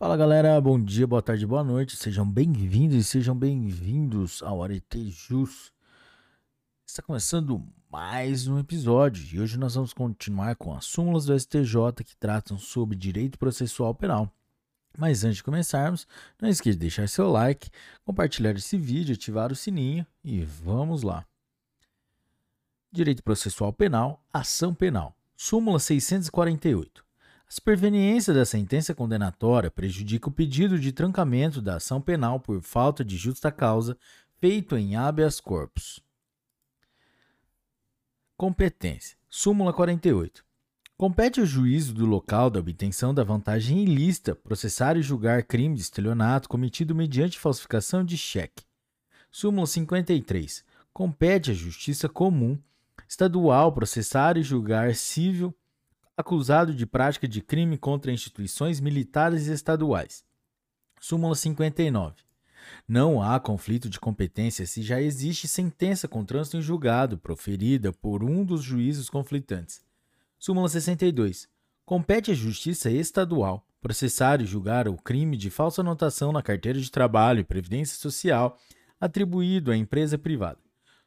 Fala galera, bom dia, boa tarde, boa noite, sejam bem-vindos e sejam bem-vindos ao Arete Jus. Está começando mais um episódio e hoje nós vamos continuar com as súmulas do STJ que tratam sobre direito processual penal. Mas antes de começarmos, não esqueça de deixar seu like, compartilhar esse vídeo, ativar o sininho e vamos lá. Direito processual penal, ação penal. Súmula 648. A superveniência da sentença condenatória prejudica o pedido de trancamento da ação penal por falta de justa causa feito em habeas corpus. Competência. Súmula 48. Compete ao juízo do local da obtenção da vantagem ilícita processar e julgar crime de estelionato cometido mediante falsificação de cheque. Súmula 53. Compete à Justiça Comum Estadual processar e julgar civil acusado de prática de crime contra instituições militares estaduais. Súmula 59. Não há conflito de competência se já existe sentença com trânsito em julgado proferida por um dos juízos conflitantes. Súmula 62. Compete à Justiça Estadual processar e julgar o crime de falsa anotação na carteira de trabalho e previdência social atribuído à empresa privada.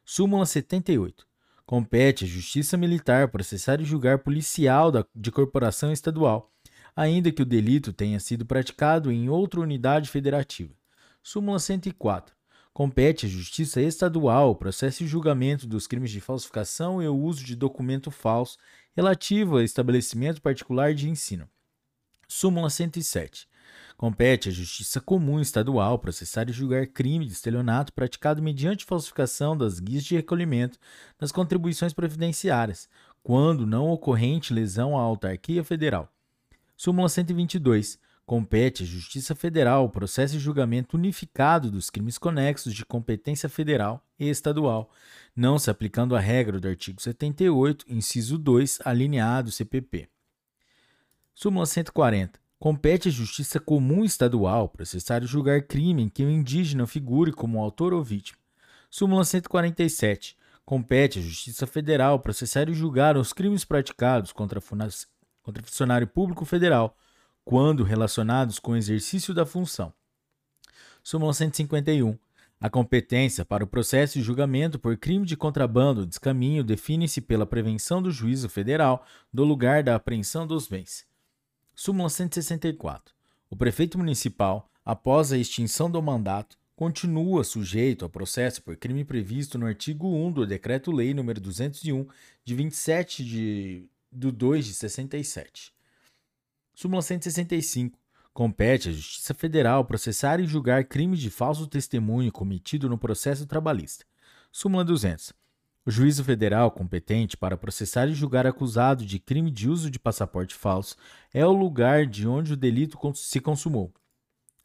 Súmula 78. Compete à Justiça Militar processar e julgar policial de corporação estadual, ainda que o delito tenha sido praticado em outra unidade federativa. Súmula 104. Compete à Justiça Estadual o processo e julgamento dos crimes de falsificação e o uso de documento falso relativo a estabelecimento particular de ensino. Súmula 107. Compete à Justiça Comum Estadual processar e julgar crime de estelionato praticado mediante falsificação das guias de recolhimento das contribuições previdenciárias, quando não ocorrente lesão à autarquia federal. Súmula 122. Compete à Justiça Federal o processo e julgamento unificado dos crimes conexos de competência federal e estadual, não se aplicando a regra do artigo 78, inciso 2, alineado CPP. Súmula 140. Compete à Justiça Comum Estadual processar e julgar crime em que o indígena figure como autor ou vítima. Súmula 147. Compete à Justiça Federal processar e julgar os crimes praticados contra, contra funcionário público federal, quando relacionados com o exercício da função. Súmula 151. A competência para o processo e julgamento por crime de contrabando ou descaminho define-se pela prevenção do juízo federal do lugar da apreensão dos bens. Súmula 164. O prefeito municipal, após a extinção do mandato, continua sujeito ao processo por crime previsto no artigo 1 do Decreto-Lei nº 201, de 27 de, do 2 de 67. Súmula 165. Compete à Justiça Federal processar e julgar crime de falso testemunho cometido no processo trabalhista. Súmula 200. O juízo federal competente para processar e julgar acusado de crime de uso de passaporte falso é o lugar de onde o delito se consumou.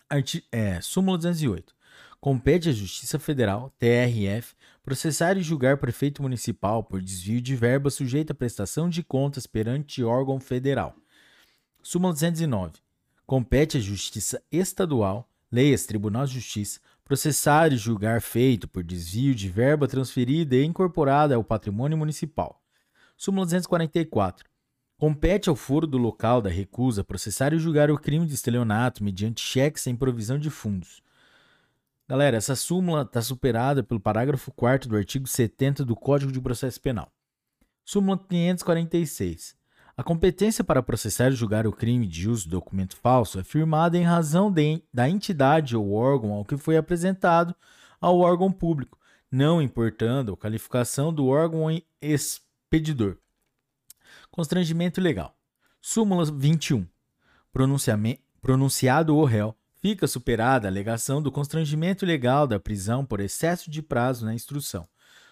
Arti é, súmula 208. Compete à Justiça Federal, TRF, processar e julgar prefeito municipal por desvio de verba sujeita à prestação de contas perante órgão federal. Súmula 209. Compete à Justiça Estadual, leias Tribunal de Justiça, processar e julgar feito por desvio de verba transferida e incorporada ao patrimônio municipal. Súmula 244. Compete ao foro do local da recusa processar e julgar o crime de estelionato mediante cheque sem provisão de fundos. Galera, essa súmula está superada pelo parágrafo 4 do artigo 70 do Código de Processo Penal. Súmula 546. A competência para processar e julgar o crime de uso de documento falso é firmada em razão de, da entidade ou órgão ao que foi apresentado ao órgão público, não importando a qualificação do órgão expedidor. Constrangimento legal. Súmula 21. Pronunciado o réu, fica superada a alegação do constrangimento legal da prisão por excesso de prazo na instrução.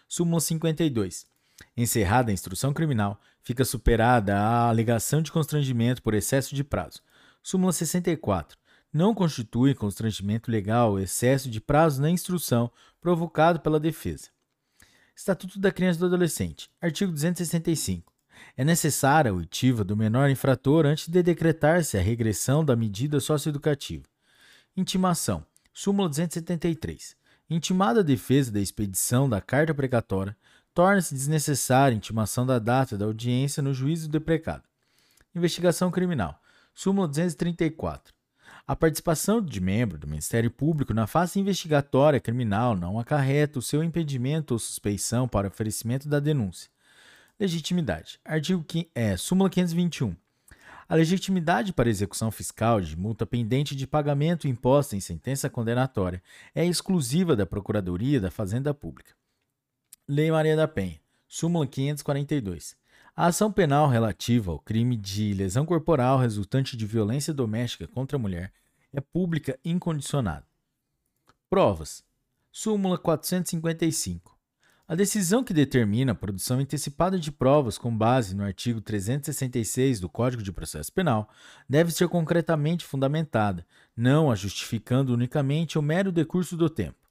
Súmula 52. Encerrada a instrução criminal, fica superada a alegação de constrangimento por excesso de prazo. Súmula 64. Não constitui constrangimento legal o excesso de prazo na instrução provocado pela defesa. Estatuto da Criança e do Adolescente. Artigo 265. É necessária a oitiva do menor infrator antes de decretar-se a regressão da medida socioeducativa. Intimação. Súmula 273. Intimada a defesa da expedição da carta precatória, torna-se desnecessária a intimação da data da audiência no juízo do precado. Investigação criminal. Súmula 234. A participação de membro do Ministério Público na fase investigatória criminal não acarreta o seu impedimento ou suspeição para oferecimento da denúncia. Legitimidade. Artigo 5, é, súmula 521. A legitimidade para execução fiscal de multa pendente de pagamento imposta em sentença condenatória é exclusiva da Procuradoria da Fazenda Pública. Lei Maria da Penha. Súmula 542. A ação penal relativa ao crime de lesão corporal resultante de violência doméstica contra a mulher é pública incondicionada. Provas. Súmula 455. A decisão que determina a produção antecipada de provas com base no artigo 366 do Código de Processo Penal deve ser concretamente fundamentada, não a justificando unicamente o mero decurso do tempo.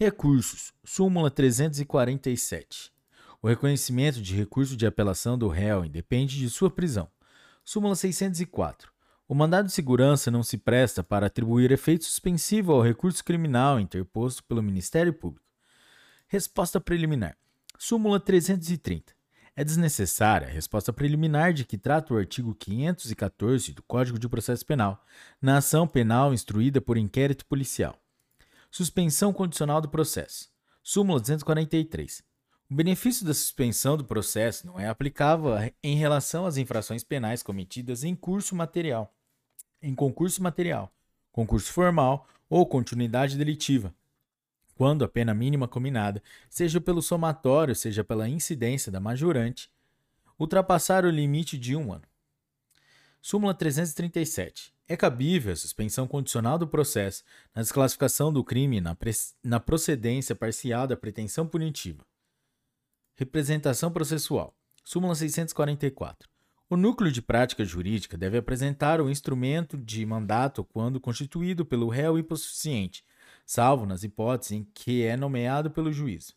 Recursos. Súmula 347. O reconhecimento de recurso de apelação do réu independe de sua prisão. Súmula 604. O mandado de segurança não se presta para atribuir efeito suspensivo ao recurso criminal interposto pelo Ministério Público. Resposta preliminar. Súmula 330. É desnecessária a resposta preliminar de que trata o artigo 514 do Código de Processo Penal, na ação penal instruída por inquérito policial. Suspensão condicional do processo. Súmula 243. O benefício da suspensão do processo não é aplicável em relação às infrações penais cometidas em curso material, em concurso material, concurso formal ou continuidade delitiva, quando a pena mínima combinada, seja pelo somatório, seja pela incidência da majorante, ultrapassar o limite de um ano. Súmula 337. É cabível a suspensão condicional do processo na desclassificação do crime na, na procedência parcial da pretensão punitiva. Representação processual. Súmula 644. O núcleo de prática jurídica deve apresentar o instrumento de mandato quando constituído pelo réu hipossuficiente, salvo nas hipóteses em que é nomeado pelo juiz.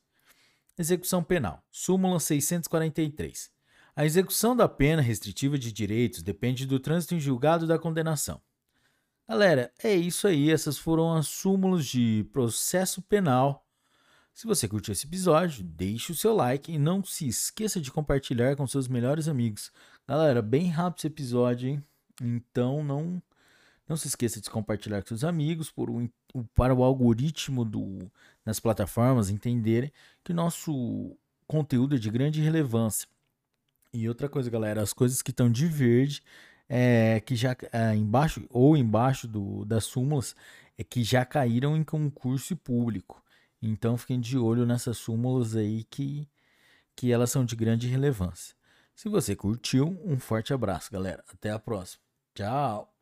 Execução penal. Súmula 643. A execução da pena restritiva de direitos depende do trânsito em julgado da condenação. Galera, é isso aí. Essas foram as súmulas de processo penal. Se você curtiu esse episódio, deixe o seu like e não se esqueça de compartilhar com seus melhores amigos. Galera, bem rápido esse episódio, hein? Então não não se esqueça de compartilhar com seus amigos por para o algoritmo do, das plataformas entenderem que nosso conteúdo é de grande relevância. E outra coisa, galera, as coisas que estão de verde é que já é, embaixo ou embaixo do, das súmulas é que já caíram em concurso público. Então fiquem de olho nessas súmulas aí que, que elas são de grande relevância. Se você curtiu, um forte abraço, galera. Até a próxima. Tchau.